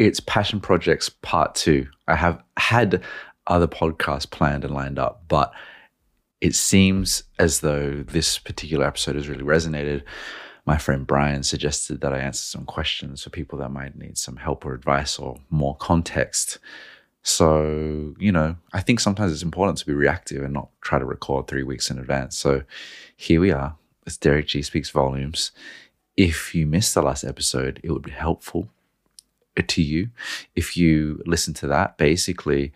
it's Passion Projects Part Two. I have had other podcasts planned and lined up, but it seems as though this particular episode has really resonated. My friend Brian suggested that I answer some questions for people that might need some help or advice or more context. So, you know, I think sometimes it's important to be reactive and not try to record three weeks in advance. So here we are. It's Derrick Gee Speaks Volumes. If you missed the last episode, it would be helpful to you if you listen to that. Basically,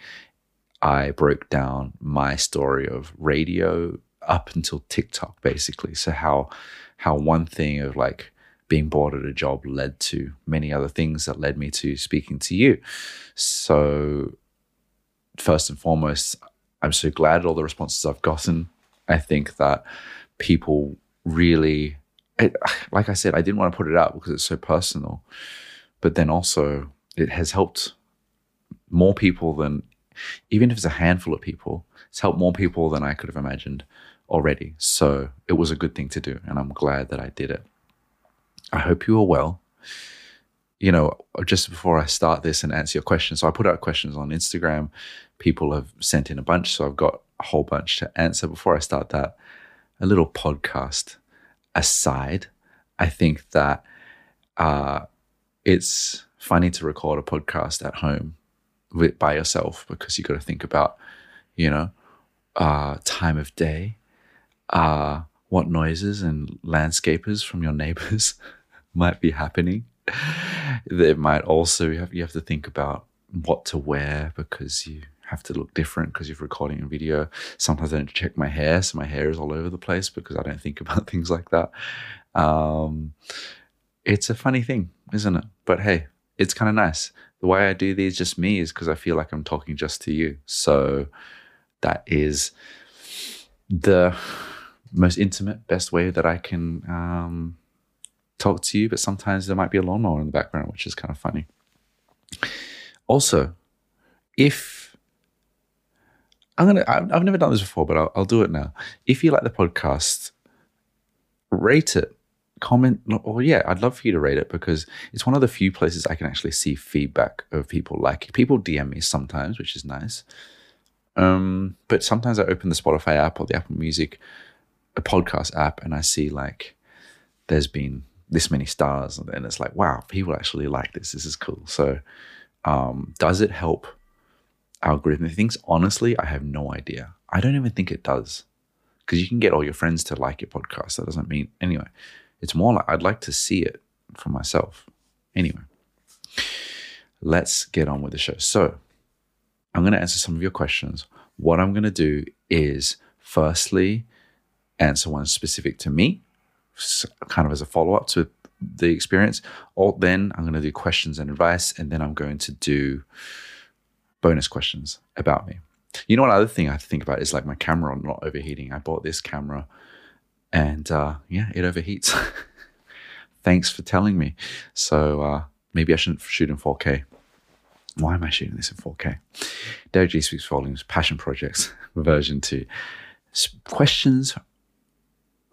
I broke down my story of radio up until TikTok, basically. So how how one thing of like being bored at a job led to many other things that led me to speaking to you. So first and foremost, I'm so glad at all the responses I've gotten. I think that people really, it, like I said, I didn't want to put it out because it's so personal, but then also it has helped more people than even if it's a handful of people, it's helped more people than I could have imagined already. So it was a good thing to do, and I'm glad that I did it. I hope you are well. You know, just before I start this and answer your questions, so I put out questions on Instagram. People have sent in a bunch, so I've got a whole bunch to answer. Before I start that, a little podcast aside, I think that uh, it's funny to record a podcast at home with, by yourself because you got to think about, you know, uh, time of day, uh, what noises and landscapers from your neighbors might be happening. There might also you have, you have to think about what to wear because you have to look different because you're recording a video. Sometimes I don't check my hair, so my hair is all over the place because I don't think about things like that. Um, it's a funny thing, isn't it? But hey, it's kind of nice the way I do these just me is because I feel like I'm talking just to you. So that is the most intimate, best way that I can um, talk to you. But sometimes there might be a lawnmower in the background, which is kind of funny. Also, if I'm gonna, I've never done this before, but I'll, I'll do it now. If you like the podcast, rate it comment or yeah i'd love for you to rate it because it's one of the few places i can actually see feedback of people. Like people dm me sometimes which is nice. Um, but sometimes i open the spotify app or the apple music a podcast app and i see like there's been this many stars and it's like wow people actually like this. This is cool. So um, does it help algorithmic things? Honestly i have no idea. I don't even think it does because you can get all your friends to like your podcast. That doesn't mean anyway it's more like I'd like to see it for myself. Anyway, let's get on with the show. So, I'm going to answer some of your questions. What I'm going to do is firstly answer one specific to me, kind of as a follow up to the experience. Or then I'm going to do questions and advice, and then I'm going to do bonus questions about me. You know, what other thing I have to think about is like my camera not overheating. I bought this camera and uh, yeah, it overheats. Thanks for telling me. So uh, maybe I shouldn't shoot in 4K. Why am I shooting this in 4K? Derrick Gee Speaks Volumes Passion Projects version 2. Questions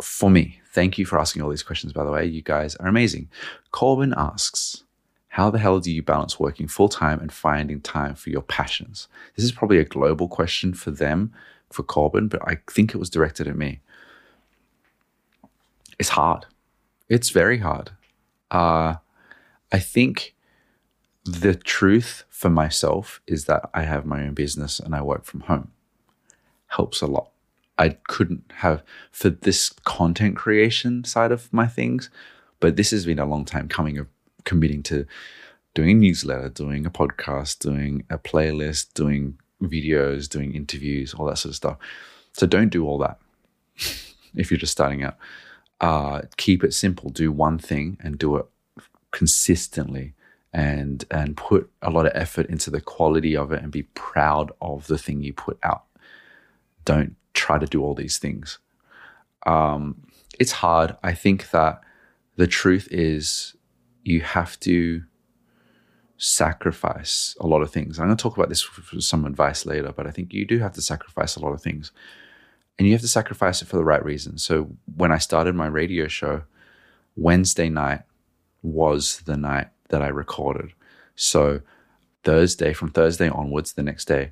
for me. Thank you for asking all these questions, by the way. You guys are amazing. Corbin asks, How the hell do you balance working full time and finding time for your passions? This is probably a global question for them, for Corbin, but I think it was directed at me it's hard. It's very hard. Uh, I think the truth for myself is that I have my own business and I work from home. Helps a lot. I couldn't have for this content creation side of my things, but this has been a long time coming of committing to doing a newsletter, doing a podcast, doing a playlist, doing videos, doing interviews, all that sort of stuff. So don't do all that if you're just starting out uh, keep it simple. Do one thing and do it consistently, and and put a lot of effort into the quality of it, and be proud of the thing you put out. Don't try to do all these things. Um, it's hard. I think that the truth is you have to sacrifice a lot of things. I'm going to talk about this with some advice later, but I think you do have to sacrifice a lot of things and you have to sacrifice it for the right reasons. So when I started my radio show, Wednesday night was the night that I recorded. So Thursday, from Thursday onwards, the next day,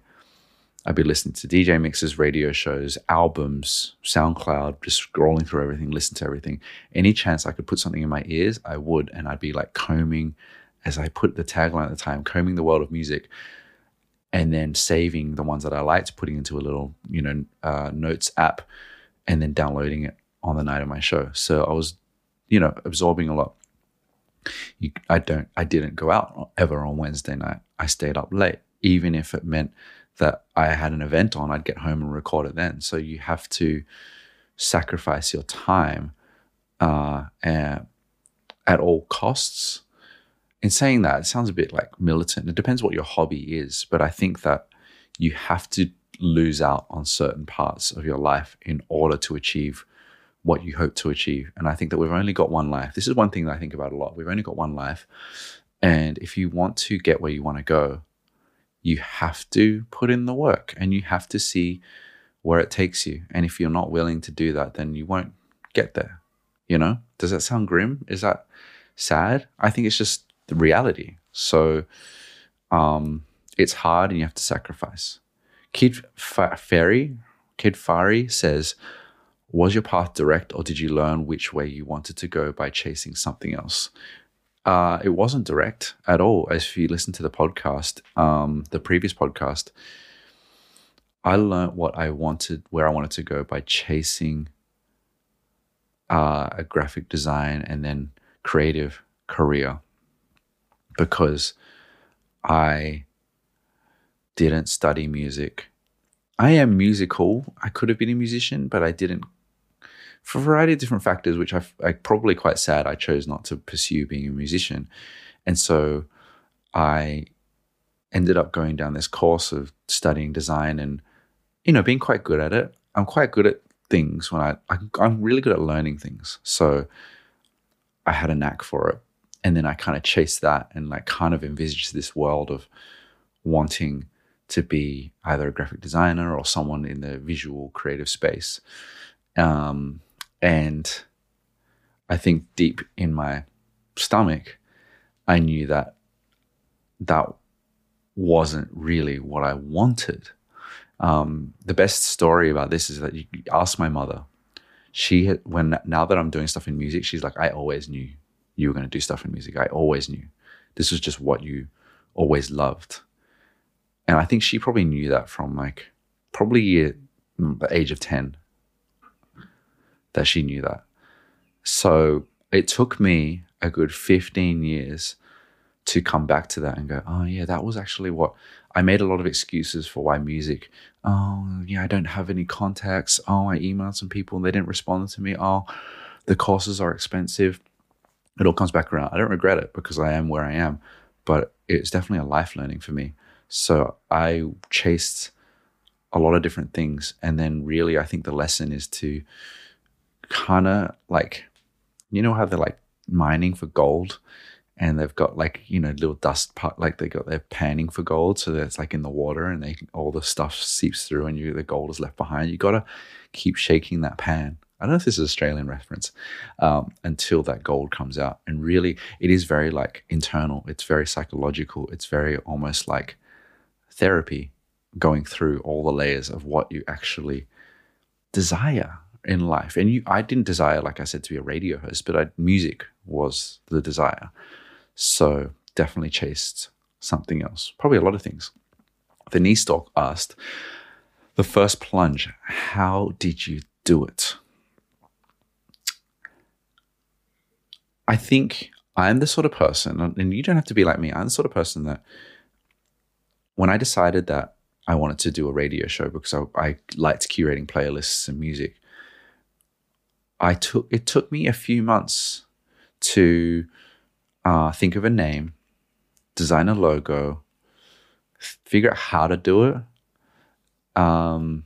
I'd be listening to DJ mixes, radio shows, albums, SoundCloud, just scrolling through everything, listen to everything. Any chance I could put something in my ears, I would. And I'd be like combing, as I put the tagline at the time, combing the world of music and then saving the ones that I liked, putting into a little, you know, uh, notes app and then downloading it on the night of my show. So I was, you know, absorbing a lot. You, I don't, I didn't go out ever on Wednesday night. I stayed up late, even if it meant that I had an event on, I'd get home and record it then. So you have to sacrifice your time uh, at, at all costs. In saying that, it sounds a bit like militant. It depends what your hobby is, but I think that you have to lose out on certain parts of your life in order to achieve what you hope to achieve. And I think that we've only got one life. This is one thing that I think about a lot. We've only got one life. And if you want to get where you want to go, you have to put in the work and you have to see where it takes you. And if you're not willing to do that, then you won't get there. You know? Does that sound grim? Is that sad? I think it's just the reality. So um, it's hard and you have to sacrifice. Kid F- Fairy, Kid Fari says, Was your path direct or did you learn which way you wanted to go by chasing something else? Uh, it wasn't direct at all. As if you listen to the podcast, um, the previous podcast, I learned what I wanted, where I wanted to go by chasing uh, a graphic design and then creative career because I didn't study music. I am musical. I could have been a musician, but I didn't for a variety of different factors, which I, I probably quite sad I chose not to pursue being a musician. And so I ended up going down this course of studying design and, you know, being quite good at it. I'm quite good at things when I, I I'm really good at learning things. So I had a knack for it. And then I kind of chased that and like kind of envisaged this world of wanting to be either a graphic designer or someone in the visual creative space. Um, and I think deep in my stomach, I knew that that wasn't really what I wanted. Um, the best story about this is that you ask my mother. She had, when now that I'm doing stuff in music, she's like, I always knew you were going to do stuff in music. I always knew this was just what you always loved. And I think she probably knew that from like probably mm, the age of 10 that she knew that. So it took me a good 15 years to come back to that and go, oh, yeah, that was actually what I made a lot of excuses for why music. Oh, yeah, I don't have any contacts. Oh, I emailed some people and they didn't respond to me. Oh, the courses are expensive. It all comes back around. I don't regret it because I am where I am, but it's definitely a life learning for me. So I chased a lot of different things. And then really, I think the lesson is to kind of like, you know how they're like mining for gold and they've got like, you know, little dust part, like they got, they're panning for gold. So that's like in the water and they, all the stuff seeps through and you, the gold is left behind. You got to keep shaking that pan. I don't know if this is Australian reference um, until that gold comes out. And really, it is very like internal. It's very psychological. It's very almost like therapy going through all the layers of what you actually desire in life. And you, I didn't desire, like I said, to be a radio host, but I, music was the desire. So definitely chased something else, probably a lot of things. The knee stalk asked, the first plunge, how did you do it? I think I'm the sort of person, and you don't have to be like me, I'm the sort of person that when I decided that I wanted to do a radio show because I, I liked curating playlists and music, I took it took me a few months to uh, think of a name, design a logo, figure out how to do it, um,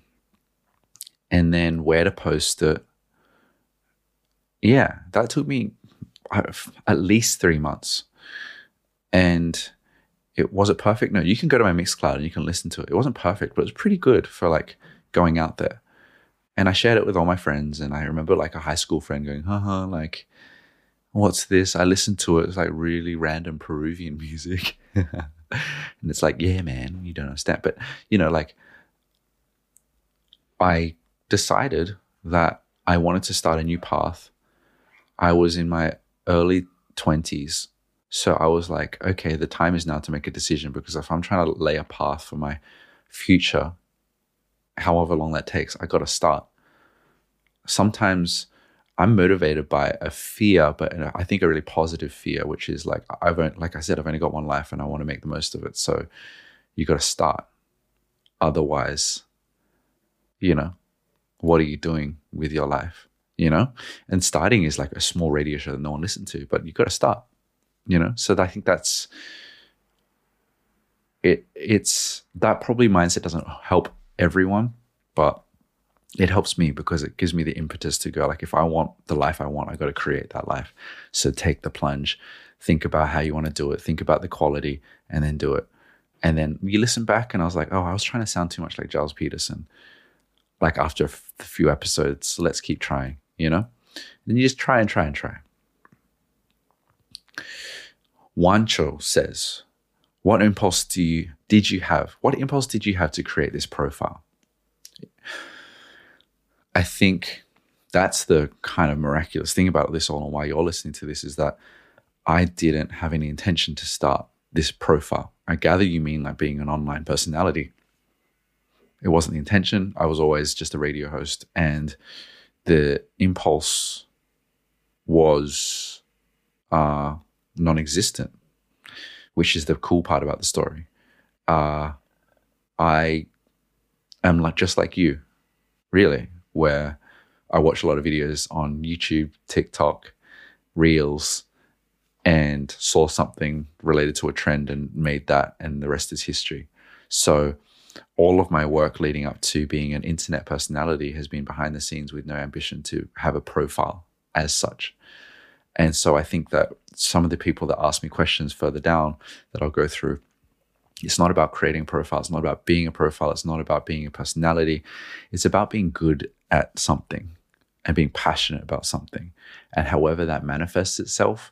and then where to post it. Yeah, that took me at least three months, and it was it perfect. No, you can go to my Mixcloud and you can listen to it. It wasn't perfect, but it was pretty good for like going out there. And I shared it with all my friends. And I remember like a high school friend going, haha, like, what's this? I listened to it. It's like really random Peruvian music. and it's like, yeah, man, you don't understand. But, you know, like I decided that I wanted to start a new path. I was in my early 20s. So I was like, okay, the time is now to make a decision because if I'm trying to lay a path for my future, however long that takes, I got to start. Sometimes I'm motivated by a fear, but I think a really positive fear, which is like I've only, like I said, I've only got one life and I want to make the most of it. So you got to start. Otherwise, you know, what are you doing with your life? You know, and starting is like a small radio show that no one listened to, but you got to start. You know, so I think that's it. It's that probably mindset doesn't help everyone, but it helps me because it gives me the impetus to go like if i want the life i want i got to create that life so take the plunge think about how you want to do it think about the quality and then do it and then you listen back and i was like oh i was trying to sound too much like Gilles Peterson like after a few episodes let's keep trying you know and you just try and try and try wancho says what impulse do you did you have what impulse did you have to create this profile I think that's the kind of miraculous thing about this all and why you're listening to this is that I didn't have any intention to start this profile. I gather you mean like being an online personality. It wasn't the intention. I was always just a radio host. And the impulse was uh, non existent, which is the cool part about the story. Uh, I am like just like you, really where I watch a lot of videos on YouTube, TikTok, Reels, and saw something related to a trend and made that, and the rest is history. So, all of my work leading up to being an internet personality has been behind the scenes with no ambition to have a profile as such. And so, I think that some of the people that ask me questions further down that I'll go through it's not about creating profiles, it's not about being a profile, it's not about being a personality. It's about being good at something and being passionate about something. And however that manifests itself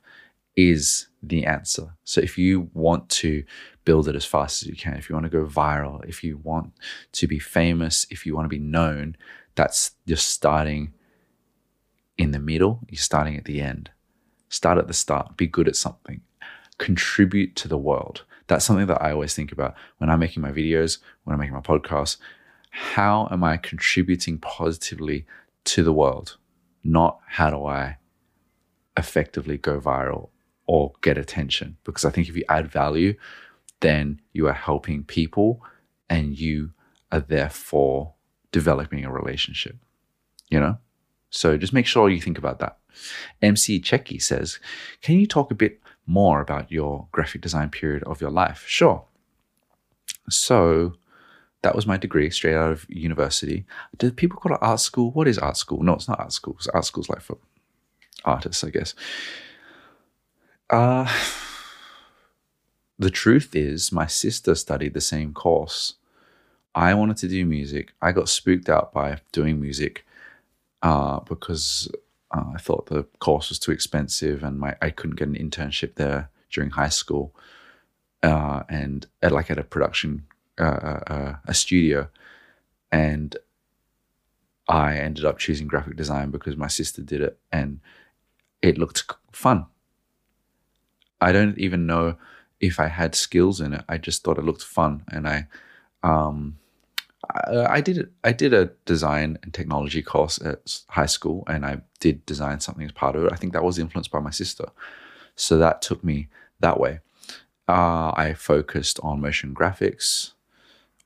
is the answer. So if you want to build it as fast as you can, if you want to go viral, if you want to be famous, if you want to be known, that's you're starting in the middle, you're starting at the end. Start at the start, be good at something, contribute to the world that's something that I always think about when I'm making my videos, when I'm making my podcasts. How am I contributing positively to the world? Not how do I effectively go viral or get attention? Because I think if you add value, then you are helping people and you are therefore developing a relationship, you know? So just make sure you think about that. MC Checky says, Can you talk a bit more about your graphic design period of your life? Sure. So that was my degree straight out of university. Do people call it art school? What is art school? No, it's not art school. Art school's like for artists, I guess. Uh, the truth is, my sister studied the same course. I wanted to do music. I got spooked out by doing music uh, because uh, I thought the course was too expensive, and my I couldn't get an internship there during high school, uh, and at like at a production uh, uh, uh, a studio, and I ended up choosing graphic design because my sister did it, and it looked fun. I don't even know if I had skills in it. I just thought it looked fun, and I um, I, I did I did a design and technology course at high school, and I did design something as part of it. I think that was influenced by my sister, so that took me that way. Uh, I focused on motion graphics.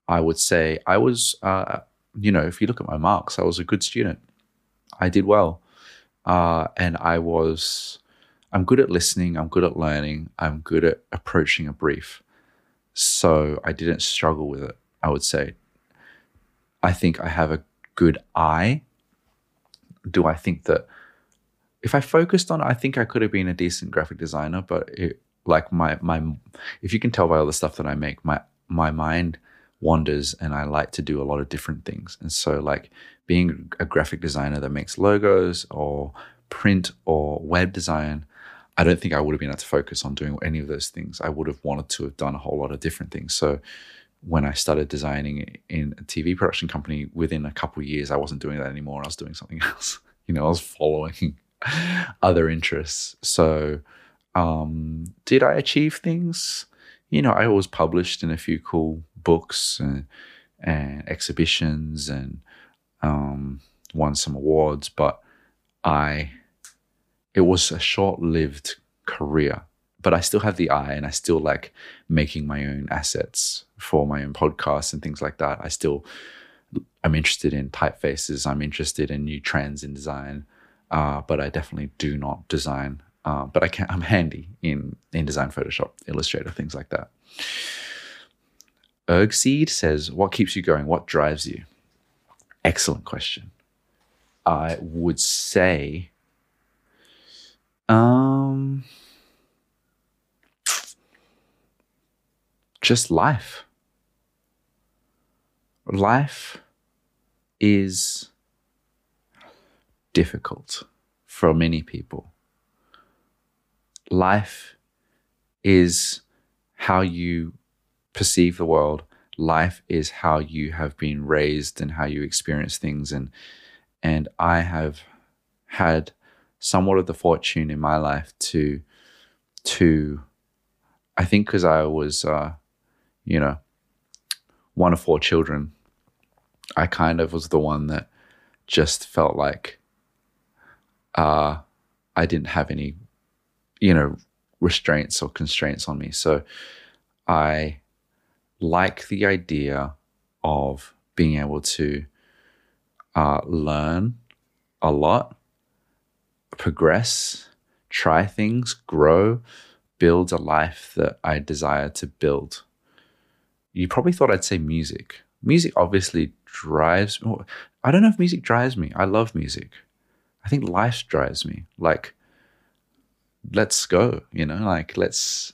I would say I was, uh, you know, if you look at my marks, I was a good student. I did well, uh, and I was. I'm good at listening. I'm good at learning. I'm good at approaching a brief. So I didn't struggle with it. I would say I think I have a good eye. Do I think that if I focused on it, I think I could have been a decent graphic designer, but it, like my my if you can tell by all the stuff that I make, my my mind wanders and I like to do a lot of different things. And so like being a graphic designer that makes logos or print or web design, I don't think I would have been able to focus on doing any of those things. I would have wanted to have done a whole lot of different things. So when I started designing in a TV production company, within a couple of years, I wasn't doing that anymore. I was doing something else. You know, I was following other interests. So, um, did I achieve things? You know, I was published in a few cool books and, and exhibitions and um, won some awards, but I, it was a short lived career but I still have the eye and I still like making my own assets for my own podcasts and things like that. I still I'm interested in typefaces. I'm interested in new trends in design, uh, but I definitely do not design. Uh, but I can I'm handy in InDesign, Photoshop, Illustrator, things like that. Ergseed says, "What keeps you going? What drives you?" Excellent question. I would say, um just life. Life is difficult for many people. Life is how you perceive the world. Life is how you have been raised and how you experience things. And and I have had somewhat of the fortune in my life to to I think because I was uh, you know, one of four children, I kind of was the one that just felt like uh, I didn't have any, you know, restraints or constraints on me. So I like the idea of being able to uh, learn a lot, progress, try things, grow, build a life that I desire to build you probably thought I'd say music. Music obviously drives. I don't know if music drives me. I love music. I think life drives me. Like, let's go. You know, like let's.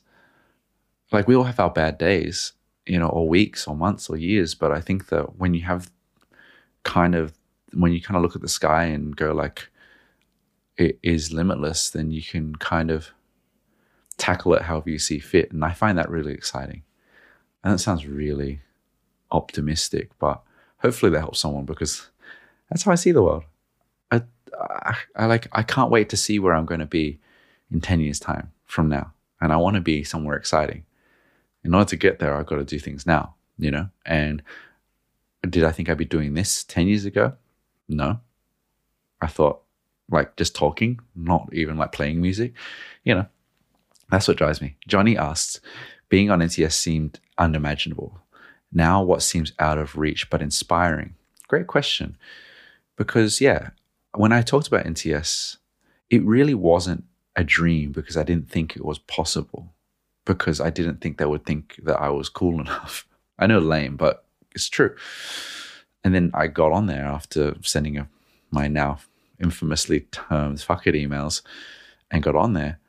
Like we all have our bad days, you know, or weeks, or months, or years. But I think that when you have kind of when you kind of look at the sky and go like, it is limitless, then you can kind of tackle it however you see fit. And I find that really exciting. And that sounds really optimistic, but hopefully that helps someone because that's how I see the world. I, I, I like I can't wait to see where I'm going to be in 10 years time from now. And I want to be somewhere exciting. In order to get there, I've got to do things now, you know? And did I think I'd be doing this 10 years ago? No. I thought like just talking, not even like playing music, you know. That's what drives me. Johnny asks, being on NTS seemed unimaginable. Now, what seems out of reach but inspiring? Great question. Because, yeah, when I talked about NTS, it really wasn't a dream because I didn't think it was possible, because I didn't think they would think that I was cool enough. I know lame, but it's true. And then I got on there after sending a, my now infamously termed fuck it emails and got on there.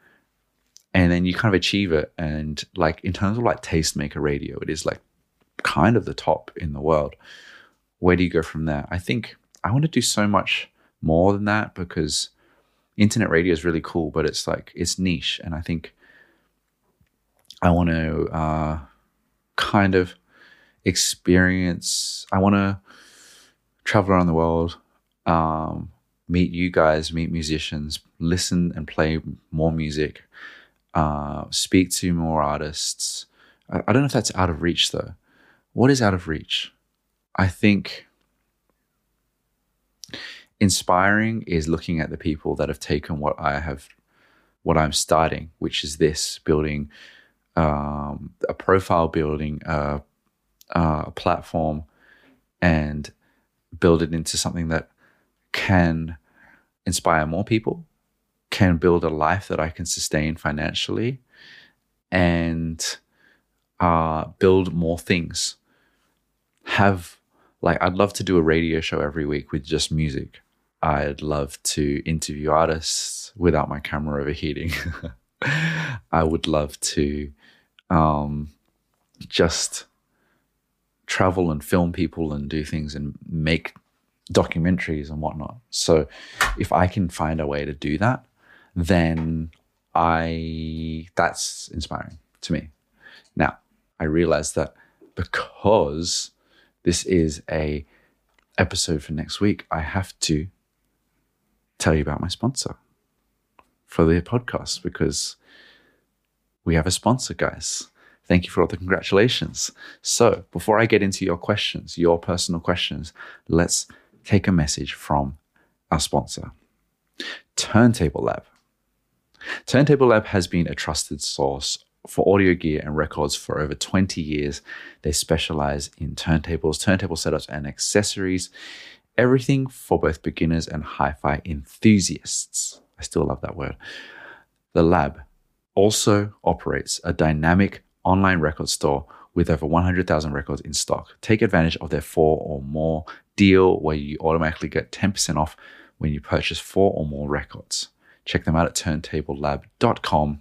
And then you kind of achieve it. And like in terms of like tastemaker radio it is like kind of the top in the world. Where do you go from there? I think i want to do so much more than that because internet radio is really cool but it's like it's niche. And i think i want to uh, kind of experience i want to travel around the world um, meet you guys meet musicians listen and play more music uh, speak to more artists. I, I don't know if that's out of reach though. What is out of reach? I think inspiring is looking at the people that have taken what I have, what I'm starting, which is this building um, a profile, building a, a platform, and build it into something that can inspire more people can build a life that I can sustain financially and uh, build more things. Have, like, I'd love to do a radio show every week with just music. I'd love to interview artists without my camera overheating. I would love to um, just travel and film people and do things and make documentaries and whatnot. So if I can find a way to do that, then I that's inspiring to me. Now, I realize that because this is a episode for next week, I have to tell you about my sponsor for the podcast because we have a sponsor, guys. Thank you for all the congratulations. So, before I get into your questions, your personal questions, let's take a message from our sponsor, Turntable Lab. Turntable Lab has been a trusted source for audio gear and records for over 20 years. They specialize in turntables, turntable setups, and accessories. Everything for both beginners and hi fi enthusiasts. I still love that word. The lab also operates a dynamic online record store with over 100,000 records in stock. Take advantage of their four or more deal where you automatically get 10% off when you purchase four or more records. Check them out at turntablelab.com.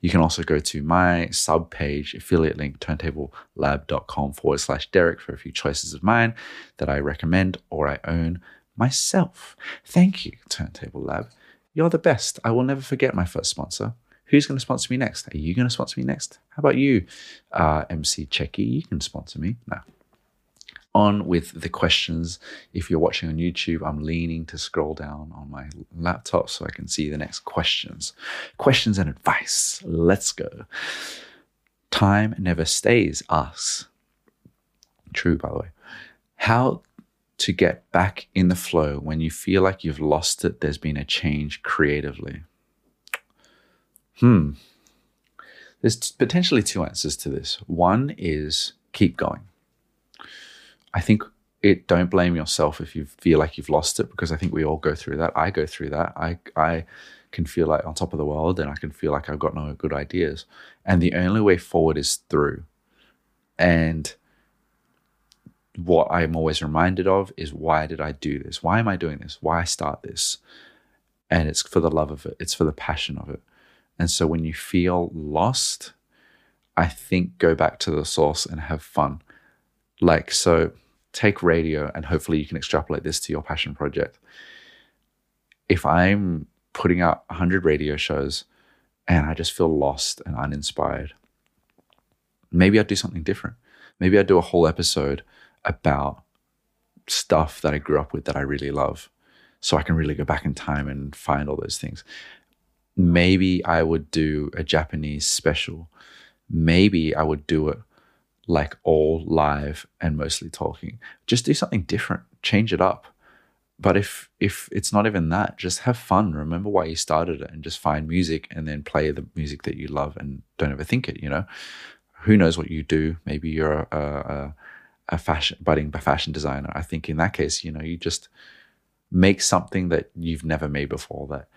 You can also go to my sub page, affiliate link, turntablelab.com forward slash Derrick for a few choices of mine that I recommend or I own myself. Thank you, Turntable Lab. You're the best. I will never forget my first sponsor. Who's going to sponsor me next? Are you going to sponsor me next? How about you, uh, MC Checky? You can sponsor me. No, on with the questions. If you're watching on YouTube, I'm leaning to scroll down on my laptop so I can see the next questions. Questions and advice. Let's go. Time never stays asks. True, by the way. How to get back in the flow when you feel like you've lost it, there's been a change creatively. Hmm. There's potentially two answers to this. One is keep going I think it don't blame yourself if you feel like you've lost it because I think we all go through that. I go through that. I I can feel like on top of the world and I can feel like I've got no good ideas. And the only way forward is through. And what I'm always reminded of is why did I do this? Why am I doing this? Why start this? And it's for the love of it. It's for the passion of it. And so when you feel lost, I think go back to the source and have fun. Like so take radio and hopefully you can extrapolate this to your passion project. If I'm putting out 100 radio shows and I just feel lost and uninspired, maybe I'd do something different. Maybe I'd do a whole episode about stuff that I grew up with that I really love. So I can really go back in time and find all those things. Maybe I would do a Japanese special. Maybe I would do it like all live and mostly talking. Just do something different, change it up. But if if it's not even that, just have fun. Remember why you started it and just find music and then play the music that you love and don't overthink it, you know? Who knows what you do? Maybe you're a, a, a fashion budding fashion designer. I think in that case, you know, you just make something that you've never made before that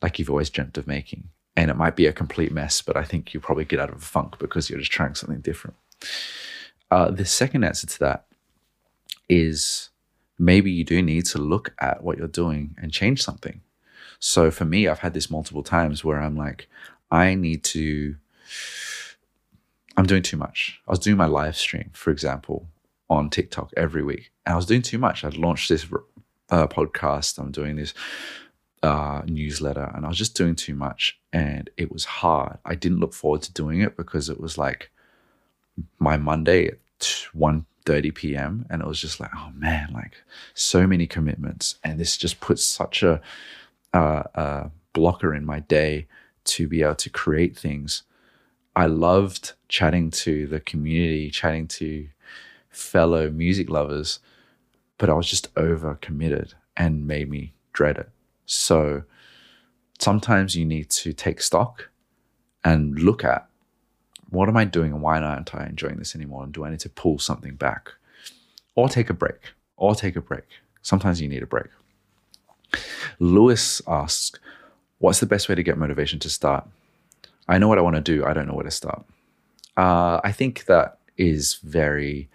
like you've always dreamt of making. And it might be a complete mess, but I think you'll probably get out of a funk because you're just trying something different. Uh, the second answer to that is maybe you do need to look at what you're doing and change something. So for me, I've had this multiple times where I'm like, I need to, I'm doing too much. I was doing my live stream, for example, on TikTok every week, and I was doing too much. I'd launched this uh, podcast, I'm doing this uh, newsletter, and I was just doing too much, and it was hard. I didn't look forward to doing it because it was like, my Monday at 1.30 p.m. And it was just like, oh man, like so many commitments. And this just puts such a, uh, a blocker in my day to be able to create things. I loved chatting to the community, chatting to fellow music lovers, but I was just over committed and made me dread it. So sometimes you need to take stock and look at what am I doing and why aren't I enjoying this anymore? And do I need to pull something back? Or take a break? Or take a break. Sometimes you need a break. Lewis asks, What's the best way to get motivation to start? I know what I want to do, I don't know where to start. Uh, I think that is very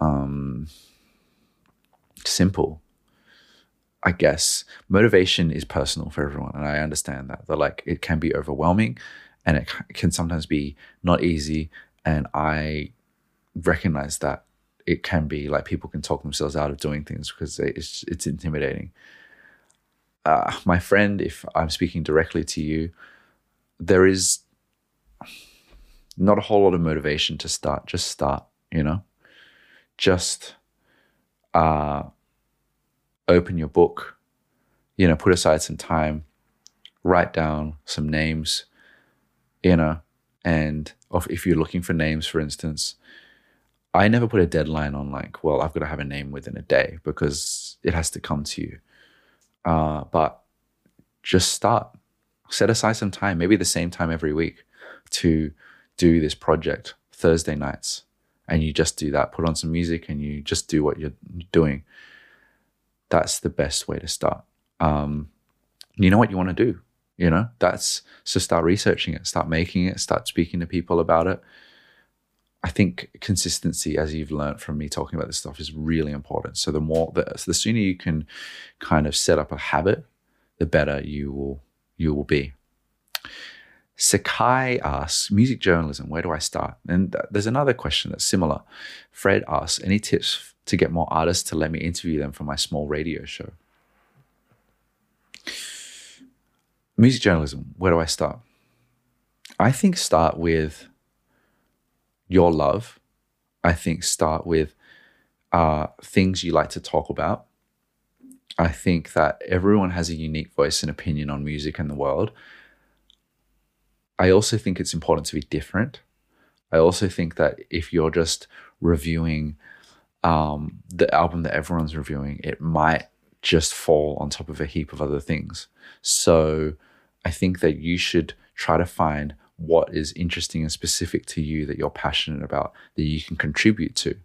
um, simple. I guess motivation is personal for everyone, and I understand that. That like it can be overwhelming, and it can sometimes be not easy. And I recognize that it can be like people can talk themselves out of doing things because it's it's intimidating. uh, my friend, if I'm speaking directly to you, there is not a whole lot of motivation to start. Just start, you know? Just uh, open your book, you know, put aside some time, write down some names, you know, and if you're looking for names, for instance, I never put a deadline on like, well, I've got to have a name within a day because it has to come to you. Uh, but just start, set aside some time, maybe the same time every week to do this project Thursday nights. And you just do that, put on some music and you just do what you're doing. That's the best way to start. Um, you know what you want to do, you know, that's so start researching it, start making it, start speaking to people about it. I think consistency, as you've learned from me talking about this stuff, is really important. So the more, the, so the sooner you can kind of set up a habit, the better you will you will be. Sakai asks, music journalism, where do I start? And th- there's another question that's similar. Fred asks, any tips to get more artists to let me interview them for my small radio show? Music journalism, where do I start? I think start with your love. I think start with uh, things you like to talk about. I think that everyone has a unique voice and opinion on music and the world. I also think it's important to be different. I also think that if you're just reviewing um, the album that everyone's reviewing, it might just fall on top of a heap of other things. So I think that you should try to find what is interesting and specific to you that you're passionate about that you can contribute to.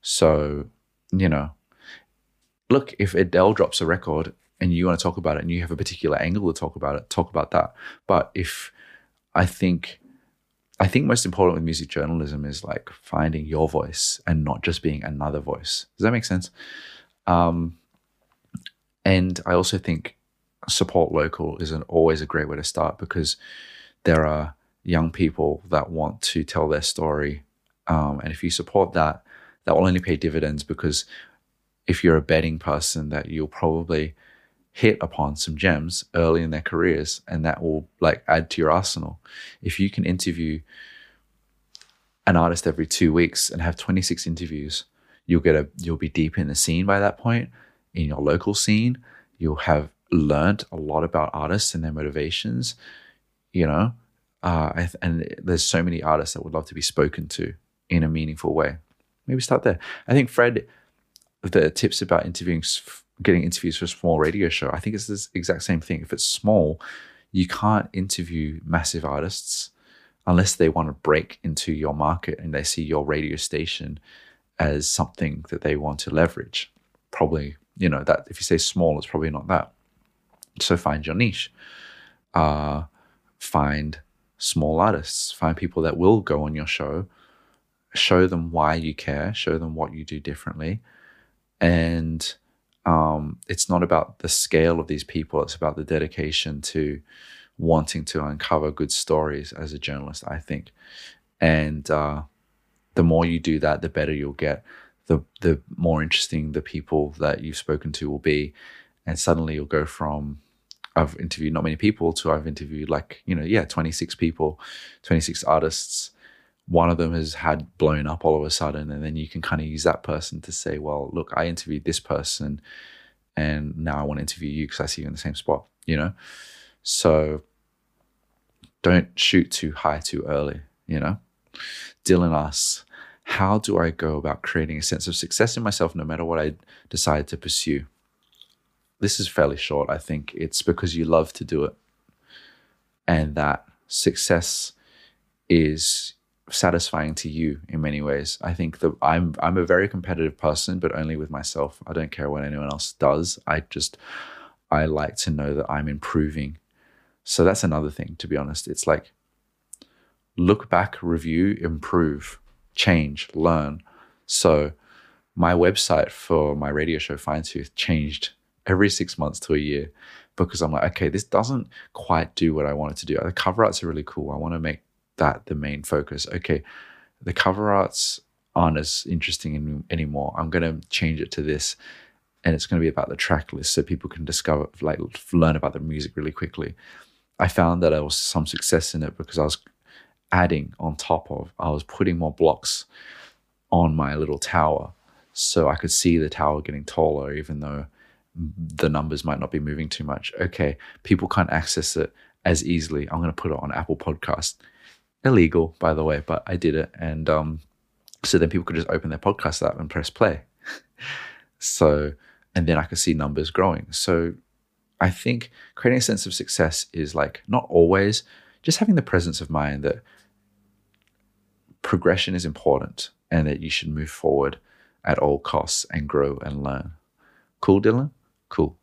So, you know, look, if Adele drops a record and you want to talk about it and you have a particular angle to talk about it, talk about that. But if I think I think most important with music journalism is like finding your voice and not just being another voice. Does that make sense? Um, and I also think support local is an, always a great way to start because there are young people that want to tell their story. Um, and if you support that, that will only pay dividends because if you're a betting person, that you'll probably hit upon some gems early in their careers and that will like add to your arsenal. If you can interview an artist every 2 weeks and have 26 interviews, you'll get a you'll be deep in the scene by that point in your local scene. You'll have learned a lot about artists and their motivations, you know. Uh, and there's so many artists that would love to be spoken to in a meaningful way. Maybe start there. I think Fred, the tips about interviewing getting interviews for a small radio show. I think it's the exact same thing. If it's small, you can't interview massive artists unless they want to break into your market and they see your radio station as something that they want to leverage. Probably, you know, that if you say small, it's probably not that. So find your niche. Uh, find small artists. Find people that will go on your show. Show them why you care. Show them what you do differently. And um, it's not about the scale of these people, it's about the dedication to wanting to uncover good stories as a journalist, I think. And uh, the more you do that, the better you'll get. The, the more interesting the people that you've spoken to will be. And suddenly you'll go from, I've interviewed not many people to I've interviewed like, you know, yeah, 26 people, 26 artists. One of them has had blown up all of a sudden and then you can kind of use that person to say well look i interviewed this person and now i want to interview you because i see you in the same spot you know? So don't shoot too high too early you know? Dylan asks how do i go about creating a sense of success in myself no matter what i decide to pursue this is fairly short i think it's because you love to do it and that success is satisfying to you in many ways. I think that I'm I'm a very competitive person, but only with myself. I don't care what anyone else does. I just I like to know that I'm improving. So that's another thing, to be honest. It's like look back, review, improve, change, learn. So my website for my radio show Fine Tooth changed every six months to a year because I'm like, okay, this doesn't quite do what I wanted to do. The cover arts are really cool. I want to make that the main focus. Okay, the cover arts aren't as interesting in, anymore. I'm going to change it to this. and it's going to be about the track list so people can discover, like, learn about the music really quickly. I found that there was some success in it because I was adding on top of, I was putting more blocks on my little tower so I could see the tower getting taller, even though the numbers might not be moving too much. Okay, people can't access it as easily. I'm going to put it on Apple Podcast. Illegal, by the way, but I did it. And um, so then people could just open their podcast app and press play. so, and then I could see numbers growing. So I think creating a sense of success is like not always just having the presence of mind that progression is important and that you should move forward at all costs and grow and learn. Cool, Dylan? Cool.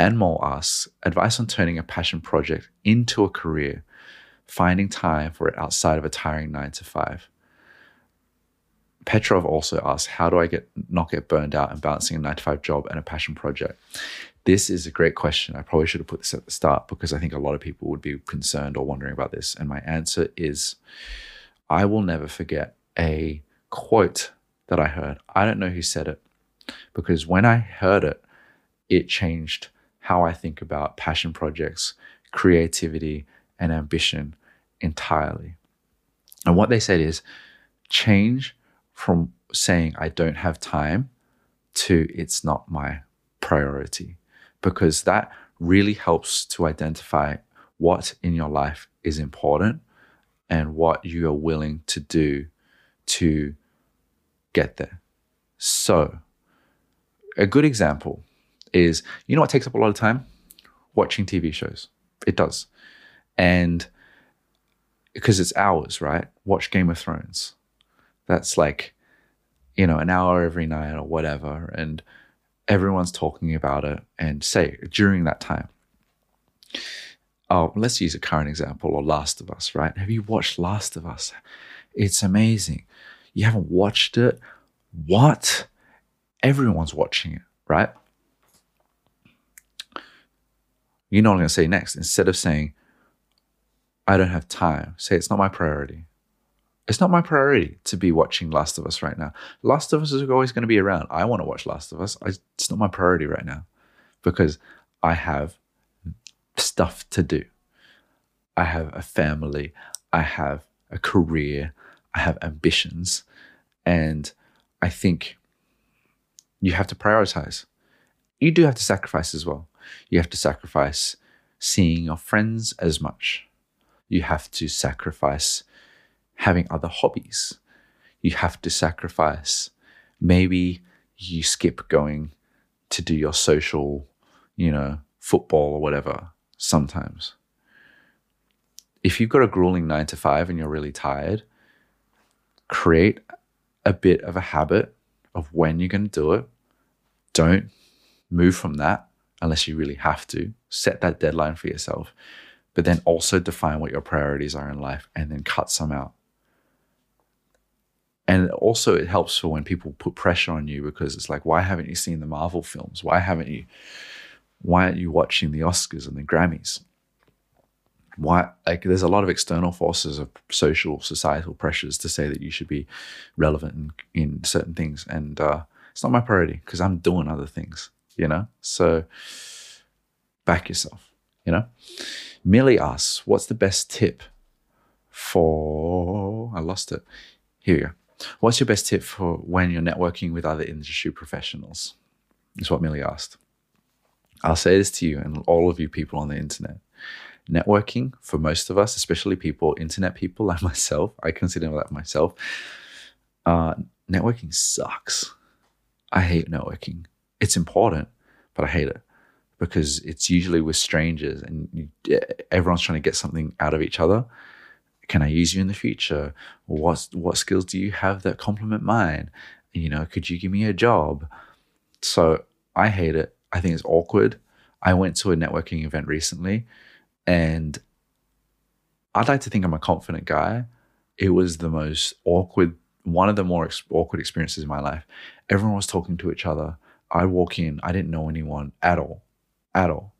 Anmol asks advice on turning a passion project into a career, finding time for it outside of a tiring nine to five. Petrov also asks, how do I get not get burned out and balancing a nine to five job and a passion project? This is a great question. I probably should have put this at the start because I think a lot of people would be concerned or wondering about this. And my answer is I will never forget a quote that I heard. I don't know who said it because when I heard it, it changed how I think about passion projects, creativity, and ambition entirely. And what they said is change from saying, I don't have time to it's not my priority, because that really helps to identify what in your life is important and what you are willing to do to get there. So, a good example is you know what takes up a lot of time? Watching TV shows. It does. And because it's hours, right? Watch Game of Thrones. That's like, you know, an hour every night or whatever. And everyone's talking about it. And say during that time, oh, let's use a current example or Last of Us, right? Have you watched Last of Us? It's amazing. You haven't watched it? What? Everyone's watching it, right? You know what I'm going to say next. Instead of saying, I don't have time, say it's not my priority. It's not my priority to be watching Last of Us right now. Last of Us is always going to be around. I want to watch Last of Us. I, it's not my priority right now because I have stuff to do. I have a family. I have a career. I have ambitions. And I think you have to prioritize. You do have to sacrifice as well. You have to sacrifice seeing your friends as much. You have to sacrifice having other hobbies. You have to sacrifice maybe you skip going to do your social, you know, football or whatever sometimes. If you've got a grueling nine to five and you're really tired, create a bit of a habit of when you're going to do it. Don't move from that unless you really have to. Set that deadline for yourself, but then also define what your priorities are in life and then cut some out. And also, it helps for when people put pressure on you because it's like, why haven't you seen the Marvel films? Why haven't you? Why aren't you watching the Oscars and the Grammys? why like there's a lot of external forces of social societal pressures to say that you should be relevant in, in certain things and uh, it's not my priority because i'm doing other things you know so back yourself you know millie asks what's the best tip for i lost it here you go what's your best tip for when you're networking with other industry professionals is what millie asked i'll say this to you and all of you people on the internet networking for most of us, especially people, internet people like myself, I consider that myself. Uh, networking sucks. I hate networking. It's important, but I hate it because it's usually with strangers and you, everyone's trying to get something out of each other. Can I use you in the future? What what skills do you have that complement mine? You know, could you give me a job? So I hate it. I think it's awkward. I went to a networking event recently and I'd like to think I'm a confident guy. It was the most awkward, one of the more awkward experiences in my life. Everyone was talking to each other. I walk in, I didn't know anyone at all, at all.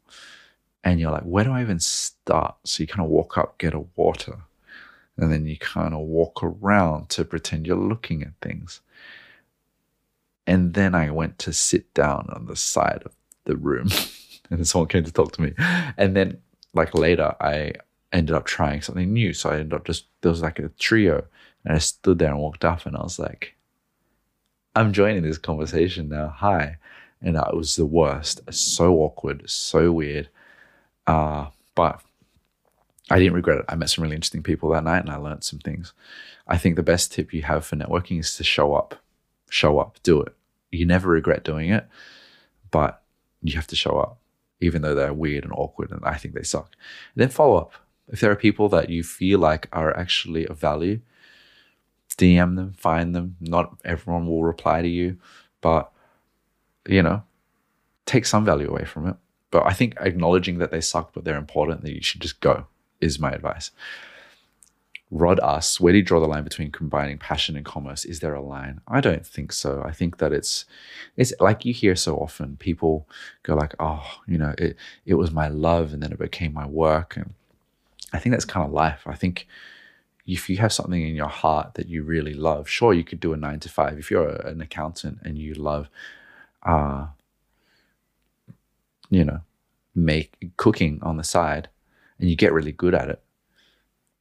And you're like, where do I even start? So you kind of walk up, get a water, and then you kind of walk around to pretend you're looking at things. And then I went to sit down on the side of the room and someone came to talk to me. And then like later I ended up trying something new. So I ended up just there was like a trio and I stood there and walked up and I was like, I'm joining this conversation now. Hi. And uh, it was the worst. So awkward, so weird. Uh, but I didn't regret it. I met some really interesting people that night and I learned some things. I think the best tip you have for networking is to show up. Show up, do it. You never regret doing it, but you have to show up, even though they're weird and awkward and I think they suck. And then follow up. If there are people that you feel like are actually of value, DM them, find them. Not everyone will reply to you, but you know, take some value away from it. But I think acknowledging that they suck, but they're important, that you should just go is my advice. Rod asks, where do you draw the line between combining passion and commerce? Is there a line? I don't think so. I think that it's it's like you hear so often people go like, oh, you know, it it was my love and then it became my work. And I think that's kind of life. I think if you have something in your heart that you really love, sure, you could do a nine to five. If you're an accountant and you love, uh, you know, make cooking on the side and you get really good at it,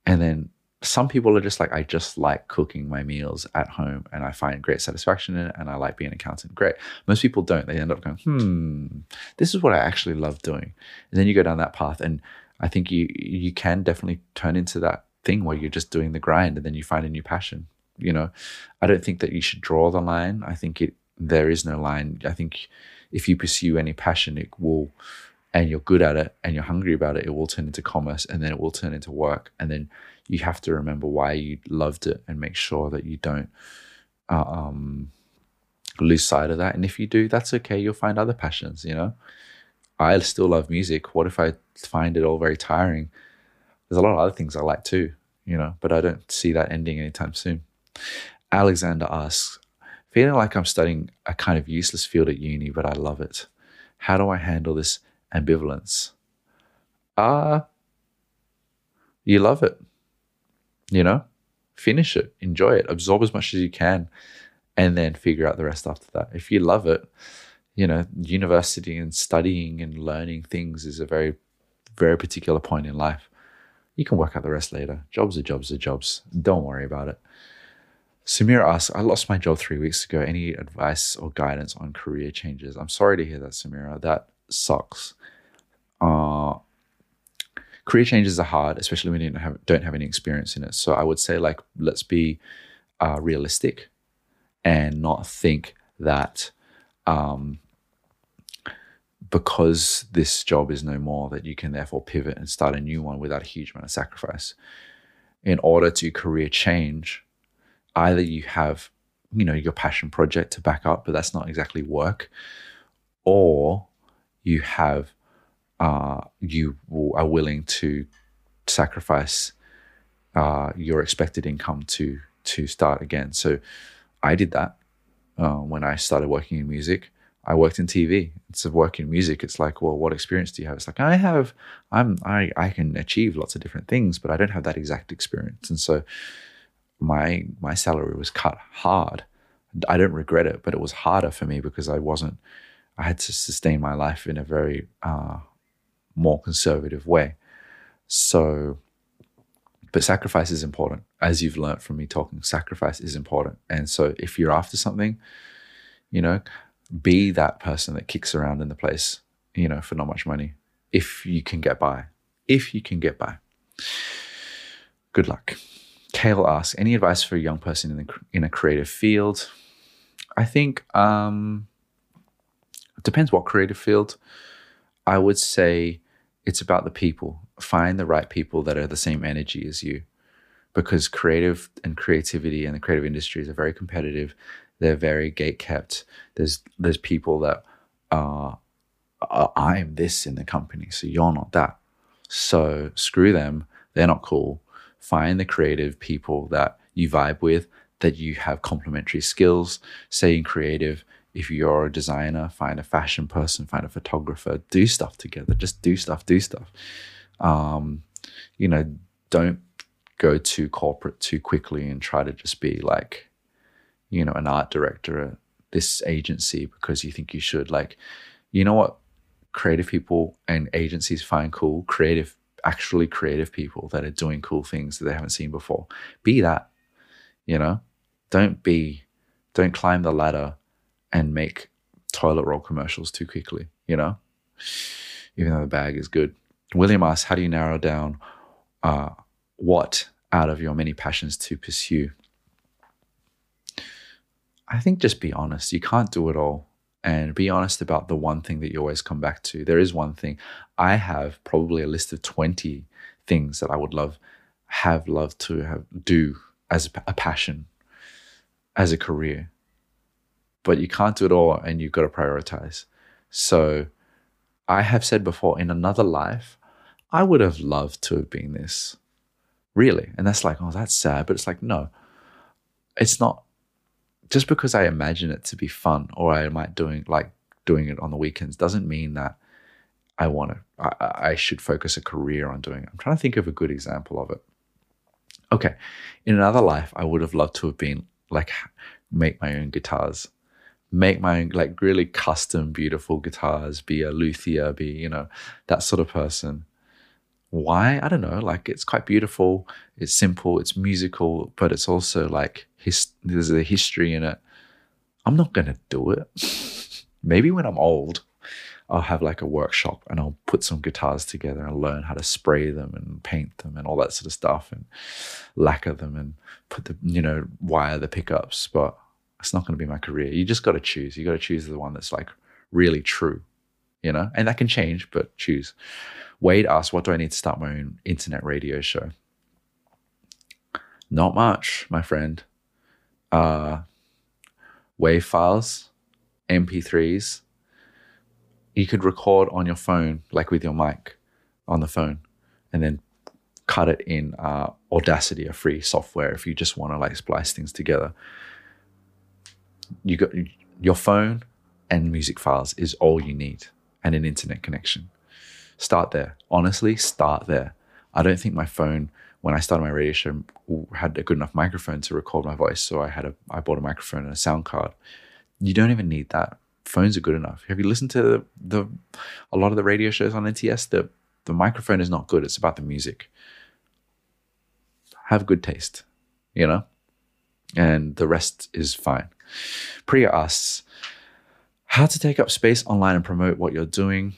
and then some people are just like, I just like cooking my meals at home and I find great satisfaction in it and I like being an accountant. Great. Most people don't. They end up going, hmm, this is what I actually love doing. And then you go down that path and I think you you can definitely turn into that thing where you're just doing the grind and then you find a new passion. You know, I don't think that you should draw the line. I think it there is no line. I think if you pursue any passion, it will and you're good at it and you're hungry about it, it will turn into commerce and then it will turn into work. And then you have to remember why you loved it and make sure that you don't uh, um, lose sight of that. And if you do, that's okay. You'll find other passions, you know? I still love music. What if I find it all very tiring? There's a lot of other things I like too, you know, but I don't see that ending anytime soon. Alexander asks, feeling like I'm studying a kind of useless field at uni, but I love it. How do I handle this ambivalence? Ah, uh, you love it. You know, finish it, enjoy it, absorb as much as you can, and then figure out the rest after that. If you love it, you know, university and studying and learning things is a very, very particular point in life. You can work out the rest later. Jobs are jobs are jobs. Don't worry about it. Samira asks, I lost my job three weeks ago. Any advice or guidance on career changes? I'm sorry to hear that, Samira. That sucks. Uh, career changes are hard, especially when you don't have, don't have any experience in it. So I would say, like, let's be uh, realistic and not think that um, because this job is no more, that you can therefore pivot and start a new one without a huge amount of sacrifice. In order to career change, either you have, you know, your passion project to back up, but that's not exactly work, or you have, uh, you are willing to sacrifice uh, your expected income to to start again. So, I did that uh, when I started working in music. I worked in TV. Instead of working in music, it's like, well, what experience do you have? It's like I have, I'm, I, I can achieve lots of different things, but I don't have that exact experience. And so, my my salary was cut hard. I don't regret it, but it was harder for me because I wasn't. I had to sustain my life in a very uh, more conservative way. So, but sacrifice is important, as you've learned from me talking. Sacrifice is important, and so if you're after something, you know, be that person that kicks around in the place, you know, for not much money, if you can get by. If you can get by. Good luck. Kale asks, any advice for a young person in, the, in a creative field? I think um, depends what creative field. I would say it's about the people. Find the right people that are the same energy as you, because creative and creativity and the creative industries are very competitive. They're very gate kept. There's there's people that are, are I'm this in the company, so you're not that. So screw them. They're not cool find the creative people that you vibe with, that you have complementary skills. Say in creative, if you're a designer, find a fashion person, find a photographer, do stuff together. Just do stuff, do stuff. Um, you know, don't go too corporate too quickly and try to just be like, you know, an art director at this agency because you think you should. Like, you know what? Creative people and agencies find cool, creative, actually creative people that are doing cool things that they haven't seen before. Be that, you know? Don't be, don't climb the ladder and make toilet roll commercials too quickly, you know? Even though the bag is good. William asks, how do you narrow down uh, what out of your many passions to pursue? I think just be honest. You can't do it all. And be honest about the one thing that you always come back to. There is one thing. I have probably a list of 20 things that I would love, have loved to have do as a passion, as a career. But you can't do it all and you've got to prioritize. So I have said before, in another life, I would have loved to have been this. Really. And that's like, oh, that's sad. But it's like, no, it's not just because I imagine it to be fun or I might doing like doing it on the weekends doesn't mean that I want to. I, I should focus a career on doing it. I'm trying to think of a good example of it. Okay, in another life, I would have loved to have been like make my own guitars, make my own like really custom, beautiful guitars. Be a luthier, be you know that sort of person. Why? I don't know. Like it's quite beautiful. It's simple. It's musical, but it's also like his, there's a history in it. I'm not going to do it. Maybe when I'm old, I'll have like a workshop and I'll put some guitars together and learn how to spray them and paint them and all that sort of stuff and lacquer them and put the, you know, wire the pickups. But it's not going to be my career. You just got to choose. You got to choose the one that's like really true, you know, and that can change, but choose. Wade asked, What do I need to start my own internet radio show? Not much, my friend uh, WAV files, MP3s. You could record on your phone, like with your mic on the phone, and then cut it in uh, Audacity, a free software, if you just want to like splice things together. You got your phone and music files is all you need, and an internet connection. Start there. Honestly, start there. I don't think my phone when I started my radio show, had a good enough microphone to record my voice. So I had a, I bought a microphone and a sound card. You don't even need that. Phones are good enough. Have you listened to the, the a lot of the radio shows on NTS? The the microphone is not good. It's about the music. Have good taste, you know, and the rest is fine. Priya asks, how to take up space online and promote what you're doing,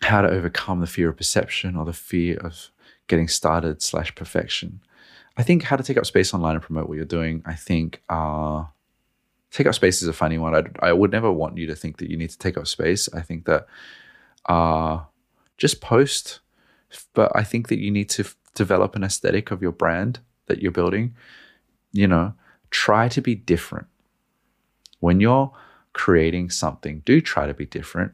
how to overcome the fear of perception or the fear of getting started slash perfection. I think how to take up space online and promote what you're doing. I think uh, take up space is a funny one. I'd, I would never want you to think that you need to take up space. I think that uh, just post, but I think that you need to f- develop an aesthetic of your brand that you're building. You know, try to be different. When you're creating something, do try to be different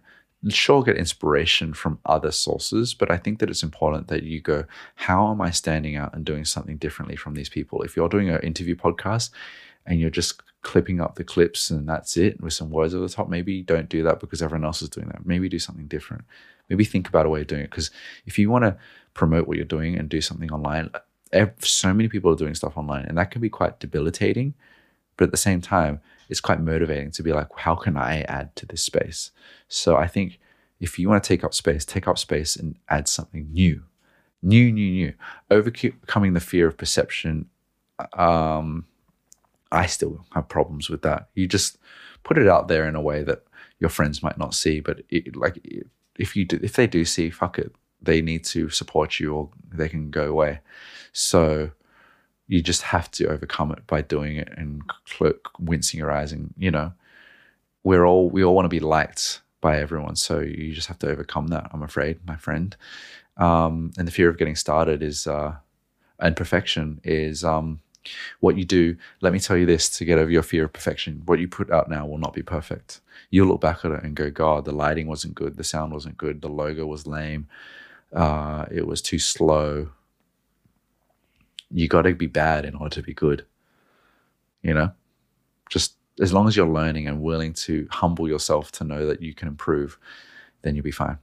sure get inspiration from other sources, but I think that it's important that you go, how am I standing out and doing something differently from these people? If you're doing an interview podcast and you're just clipping up the clips and that's it with some words at the top, maybe don't do that because everyone else is doing that. Maybe do something different. Maybe think about a way of doing it. Because if you want to promote what you're doing and do something online, so many people are doing stuff online and that can be quite debilitating. But at the same time, it's quite motivating to be like, how can I add to this space? So I think if you want to take up space, take up space and add something new, new, new, new. Overcoming the fear of perception. Um, I still have problems with that. You just put it out there in a way that your friends might not see, but it, like if you do, if they do see, fuck it, they need to support you or they can go away. So you just have to overcome it by doing it and wincing your eyes and you know we're all we all want to be liked by everyone so you just have to overcome that i'm afraid my friend. Um, and the fear of getting started is uh, and perfection is um, what you do. Let me tell you this to get over your fear of perfection. What you put out now will not be perfect. You'll look back at it and go god the lighting wasn't good the sound wasn't good the logo was lame uh, it was too slow you got to be bad in order to be good. You know, just as long as you're learning and willing to humble yourself to know that you can improve, then you'll be fine.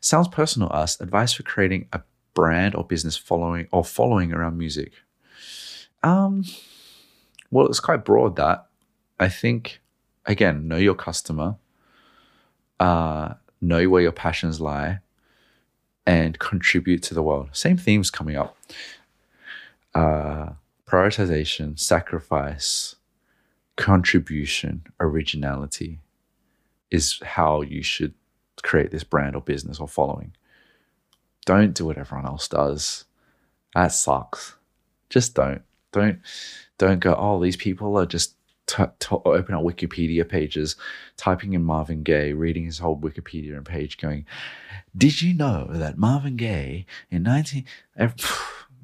Sounds personal. Us advice for creating a brand or business following or following around music. Um, well, it's quite broad. That I think again, know your customer, uh, know where your passions lie, and contribute to the world. Same themes coming up. Uh, prioritization, sacrifice, contribution, originality is how you should create this brand or business or following. Don't do what everyone else does. That sucks. Just don't. Don't don't go, oh, these people are just t- t- open up Wikipedia pages, typing in Marvin Gaye, reading his whole Wikipedia page, going, Did you know that Marvin Gaye in 19.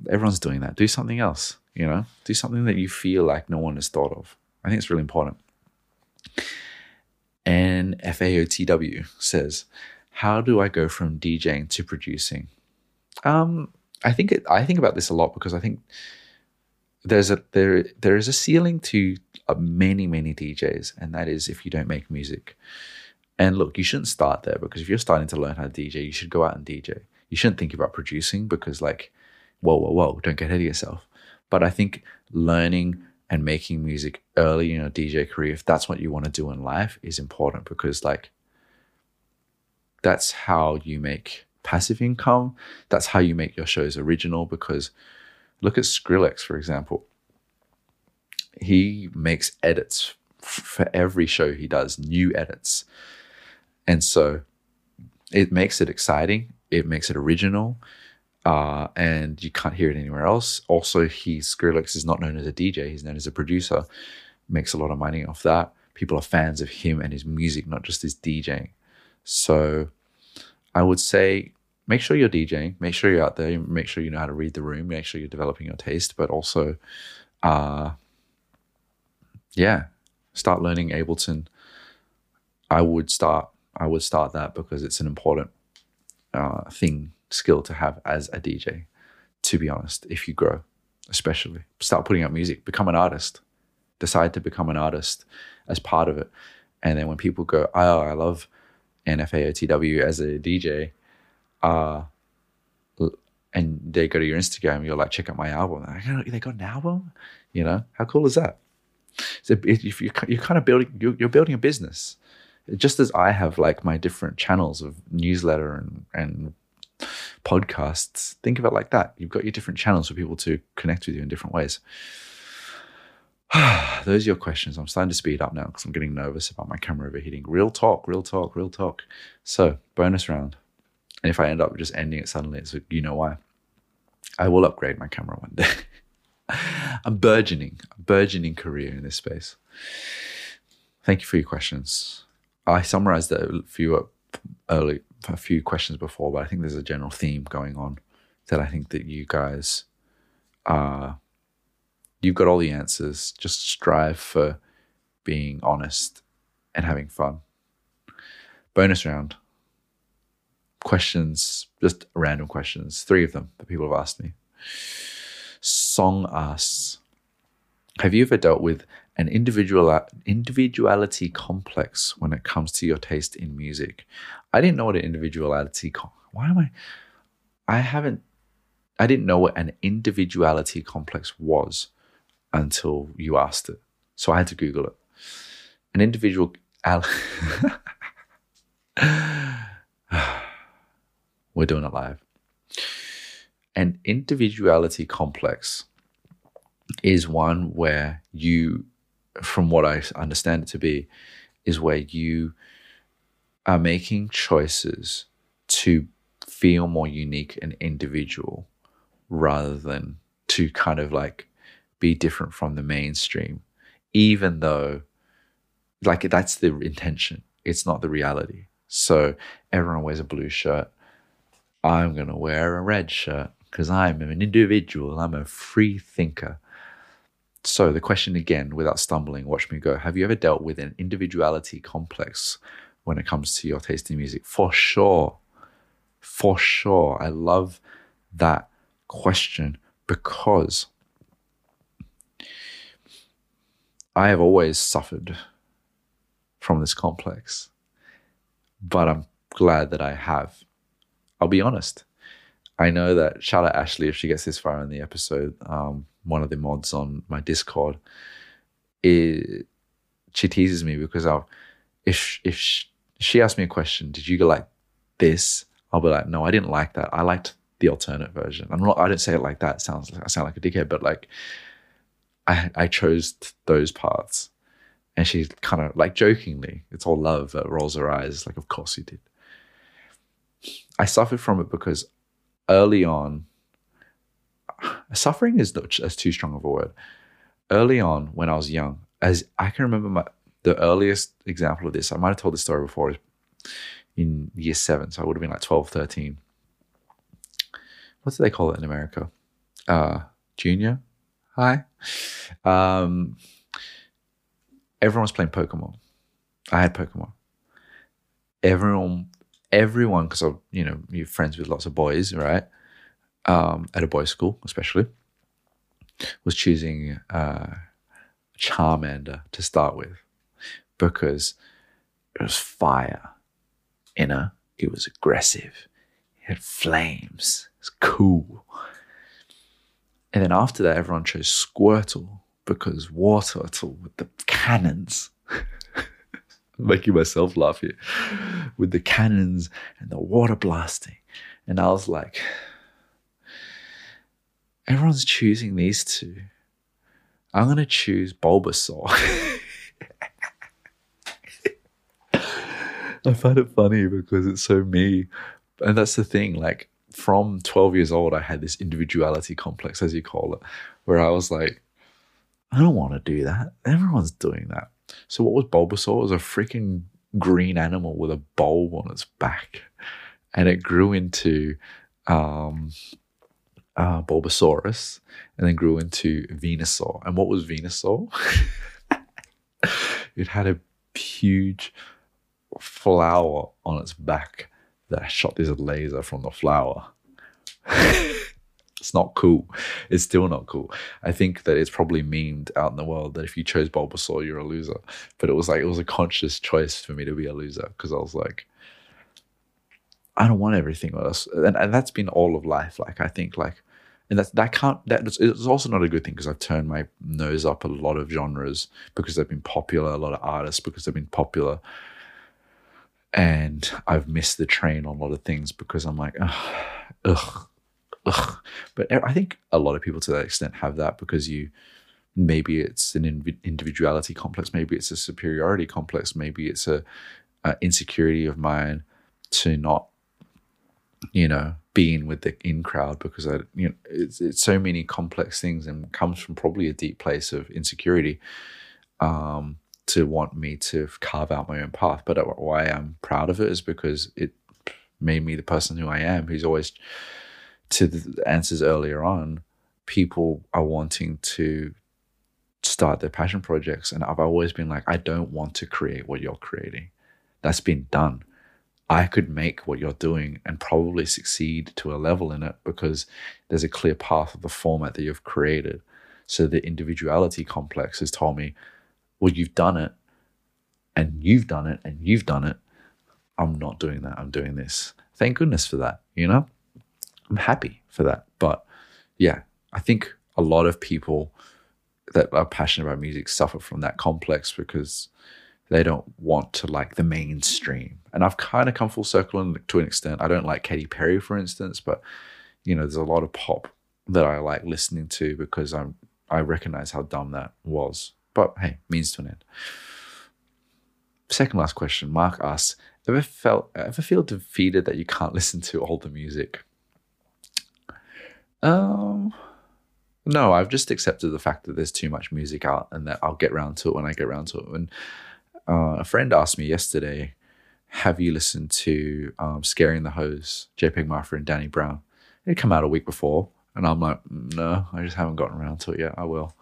Everyone's doing that. Do something else, you know? Do something that you feel like no one has thought of. I think it's really important. And FAOTW says, How do I go from DJing to producing? Um, I think it, I think about this a lot because I think there's a there there is a ceiling to uh, many many DJs, and that is if you don't make music. And look, you shouldn't start there because if you're starting to learn how to DJ, you should go out and DJ. You shouldn't think about producing because like, whoa whoa whoa, don't get ahead of yourself. But I think learning and making music early in your DJ career, if that's what you want to do in life, is important because like that's how you make passive income. That's how you make your shows original because Look at Skrillex, for example. He makes edits for every show he does, new edits. And so it makes it exciting, it makes it original, uh, and you can't hear it anywhere else. Also, he Skrillex is not known as a DJ, he's known as a producer, makes a lot of money off that. People are fans of him and his music, not just his DJing. So I would say make sure you're DJing, make sure you're out there, make sure you know how to read the room, make sure you're developing your taste, but also, uh, yeah, start learning Ableton. I would start. I would start that because it's an important uh, thing, skill to have as a DJ. To be honest, if you grow, especially start putting out music, become an artist. Decide to become an artist as part of it, and then when people go, "Oh, I love NFAOTW as a DJ," uh, and they go to your Instagram, you're like, check out my album. Like, they got an album, you know? How cool is that? So if you you're kind of building, you're building a business, just as I have like my different channels of newsletter and and podcasts. Think of it like that. You've got your different channels for people to connect with you in different ways. Those are your questions. I'm starting to speed up now because I'm getting nervous about my camera overheating. Real talk, real talk, real talk. So, bonus round. And if I end up just ending it suddenly, it's you know why. I will upgrade my camera one day. I'm burgeoning, a burgeoning career in this space. Thank you for your questions. I summarized that a few early, a few questions before, but I think there's a general theme going on that I think that you guys are. You've got all the answers. Just strive for being honest and having fun. Bonus round questions, just random questions, three of them that people have asked me. Song asks, have you ever dealt with an individual individuality complex when it comes to your taste in music? I didn't know what an individuality. Why am I? I haven't. I didn't know what an individuality complex was until you asked it. So I had to Google it. An individual. We're doing it live. An individuality complex is one where you, from what I understand it to be, is where you are making choices to feel more unique and individual rather than to kind of like be different from the mainstream, even though like that's the intention. It's not the reality. So everyone wears a blue shirt. I'm going to wear a red shirt because I'm an individual. I'm a free thinker. So, the question again, without stumbling, watch me go. Have you ever dealt with an individuality complex when it comes to your taste in music? For sure. For sure. I love that question because I have always suffered from this complex, but I'm glad that I have I'll be honest. I know that shout out Ashley if she gets this far in the episode. Um, one of the mods on my Discord. It, she teases me because I'll if if she asks me a question, did you go like this? I'll be like, no, I didn't like that. I liked the alternate version. I'm not. I don't say it like that. It sounds. I sound like a dickhead, but like, I I chose those parts, and she kind of like jokingly, it's all love. Rolls her eyes, like, of course you did. I suffered from it because early on, suffering is not too strong of a word. Early on, when I was young, as I can remember my the earliest example of this, I might have told this story before in year seven, so I would have been like 12, 13. What do they call it in America? Uh, junior high. Um, everyone was playing Pokemon. I had Pokemon. Everyone, everyone, because I'm, you know, you're friends with lots of boys, right? Um, at a boys' school, especially, was choosing uh, Charmander to start with because it was fire in her. It was aggressive. It had flames. It's cool. And then after that, everyone chose Squirtle because Wartortle with the cannons. making myself laugh here. With the cannons and the water blasting. And I was like, everyone's choosing these two. I'm going to choose Bulbasaur. I find it funny because it's so me. And that's the thing. Like, from 12 years old, I had this individuality complex, as you call it, where I was like, I don't want to do that. Everyone's doing that. So, what was Bulbasaur? It was a freaking green animal with a bulb on its back. And it grew into um, uh, Bulbasaurus and then grew into Venusaur. And what was Venusaur? it had a huge flower on its back that shot this laser from the flower. it's not cool. It's still not cool. I think that it's probably memed out in the world that if you chose Bulbasaur, you're a loser. But it was like it was a conscious choice for me to be a loser because I was like, I don't want everything else, and, and that's been all of life. Like I think like. And that's that can't that it's also not a good thing because I've turned my nose up a lot of genres because they've been popular, a lot of artists because they've been popular, and I've missed the train on a lot of things because I'm like, ugh, ugh, ugh. But I think a lot of people to that extent have that because you maybe it's an individuality complex, maybe it's a superiority complex, maybe it's a, a insecurity of mine to not, you know, be in with the in crowd because I, you know, it's, it's so many complex things and comes from probably a deep place of insecurity. Um, to want me to carve out my own path. But why I'm proud of it is because it made me the person who I am, who's always, to the answers earlier on, people are wanting to start their passion projects. And I've always been like, I don't want to create what you're creating. That's been done. I could make what you're doing and probably succeed to a level in it because there's a clear path of the format that you've created. So the individuality complex has told me, well, you've done it and you've done it and you've done it. I'm not doing that. I'm doing this. Thank goodness for that, you know? I'm happy for that. But yeah, I think a lot of people that are passionate about music suffer from that complex because they don't want to like the mainstream. And I've kind of come full circle to an extent. I don't like Katy Perry, for instance, but you know, there's a lot of pop that I like listening to because I'm I recognize how dumb that was. But hey, means to an end. Second last question. Mark asks, ever felt ever feel defeated that you can't listen to all the music? Um no, I've just accepted the fact that there's too much music out and that I'll get around to it when I get around to it. And uh, a friend asked me yesterday, have you listened to um, Scaring the Hoes, JPEG Mafia and Danny Brown? It come out a week before. And I'm like, no, I just haven't gotten around to it yet. I will.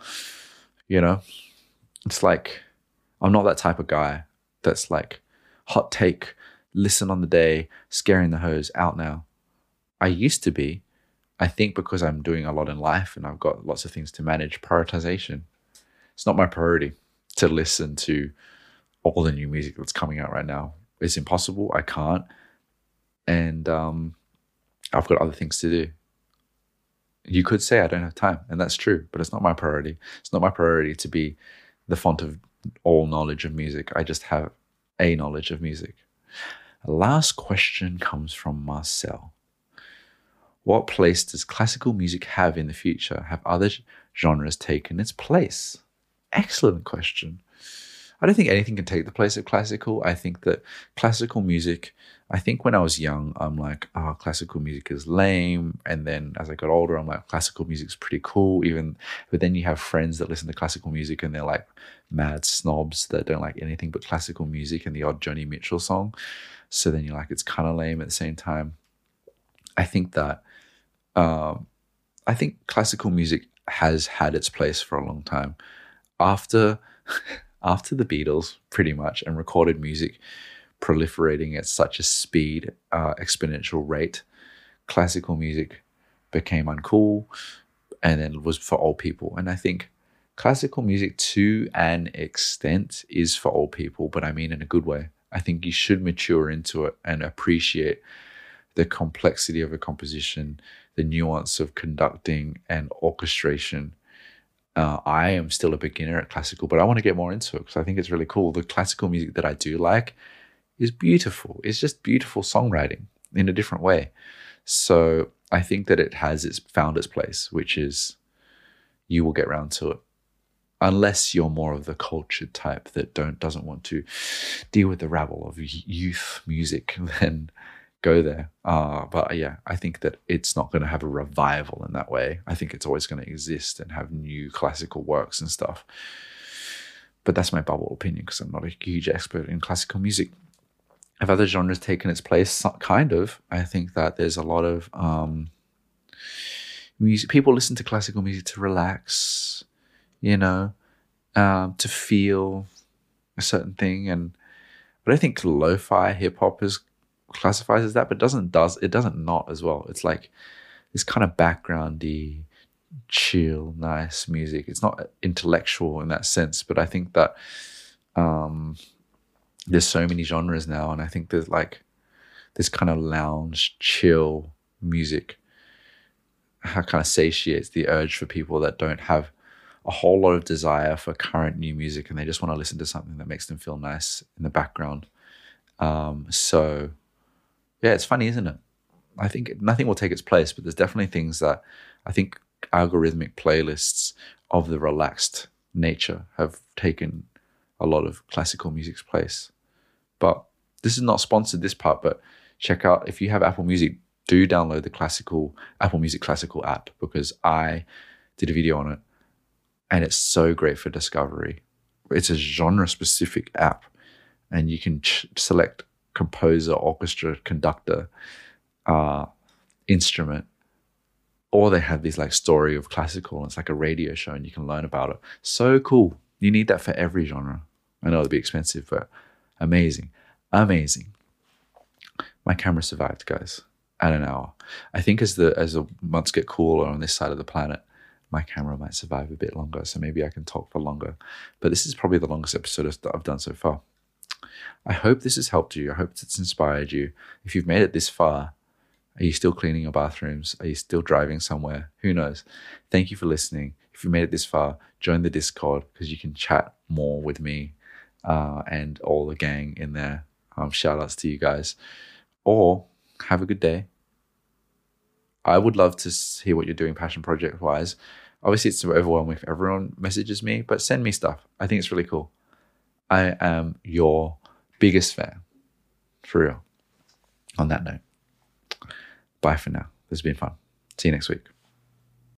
You know, it's like I'm not that type of guy that's like hot take, listen on the day, scaring the hoes out now. I used to be. I think because I'm doing a lot in life and I've got lots of things to manage, prioritization. It's not my priority to listen to all the new music that's coming out right now. It's impossible. I can't. And um, I've got other things to do. You could say I don't have time, and that's true, but it's not my priority. It's not my priority to be the font of all knowledge of music. I just have a knowledge of music. Last question comes from Marcel. What place does classical music have in the future? Have other genres taken its place? Excellent question. I don't think anything can take the place of classical. I think that classical music, I think when I was young, I'm like, oh, classical music is lame. And then as I got older, I'm like, classical music's pretty cool. Even, but then you have friends that listen to classical music and they're like mad snobs that don't like anything but classical music and the odd Joni Mitchell song. So then you're like, it's kind of lame at the same time. I think that, um, I think classical music has had its place for a long time. After, after the Beatles, pretty much, and recorded music proliferating at such a speed, uh, exponential rate, classical music became uncool and then was for old people. And I think classical music, to an extent, is for old people, but I mean in a good way. I think you should mature into it and appreciate the complexity of a composition, the nuance of conducting and orchestration uh, I am still a beginner at classical, but I want to get more into it because I think it's really cool. The classical music that I do like is beautiful. It's just beautiful songwriting in a different way. So I think that it has its found its place, which is you will get round to it. Unless you're more of the cultured type that don't doesn't want to deal with the rabble of youth music, then go there. Uh, but yeah, I think that it's not going to have a revival in that way. I think it's always going to exist and have new classical works and stuff. But that's my bubble opinion because I'm not a huge expert in classical music. Have other genres taken its place? Kind of. I think that there's a lot of um, music. People listen to classical music to relax, you know, um, to feel a certain thing. And but I think lo-fi hip hop is classifies as that, but doesn't does it doesn't not as well. It's like this kind of backgroundy, chill, nice music. It's not intellectual in that sense, but I think that um, there's so many genres now, and I think there's like this kind of lounge, chill music. How kind of satiates the urge for people that don't have a whole lot of desire for current new music and they just want to listen to something that makes them feel nice in the background. Um, so yeah, it's funny, isn't it? I think nothing will take its place, but there's definitely things that I think algorithmic playlists of the relaxed nature have taken a lot of classical music's place. But this is not sponsored this part, but check out if you have Apple Music, do download the classical Apple Music classical app because I did a video on it and it's so great for discovery. It's a genre specific app and you can ch- select composer, orchestra, conductor, uh, instrument, or they have this like story of classical and it's like a radio show and you can learn about it. So cool. You need that for every genre. I know it'll be expensive, but amazing. Amazing. My camera survived, guys, at an hour. I think as the as the months get cooler on this side of the planet, my camera might survive a bit longer. So maybe I can talk for longer. But this is probably the longest episode I've done so far. I hope this has helped you. I hope it's inspired you. If you've made it this far, are you still cleaning your bathrooms? Are you still driving somewhere? Who knows? Thank you for listening. If you made it this far, join the Discord because you can chat more with me uh, and all the gang in there. Um, shout outs to you guys. Or have a good day. I would love to hear what you're doing passion project wise. Obviously, it's overwhelming if everyone messages me, but send me stuff. I think it's really cool. I am your biggest fan. For real. On that note, bye for now. This has been fun. See you next week.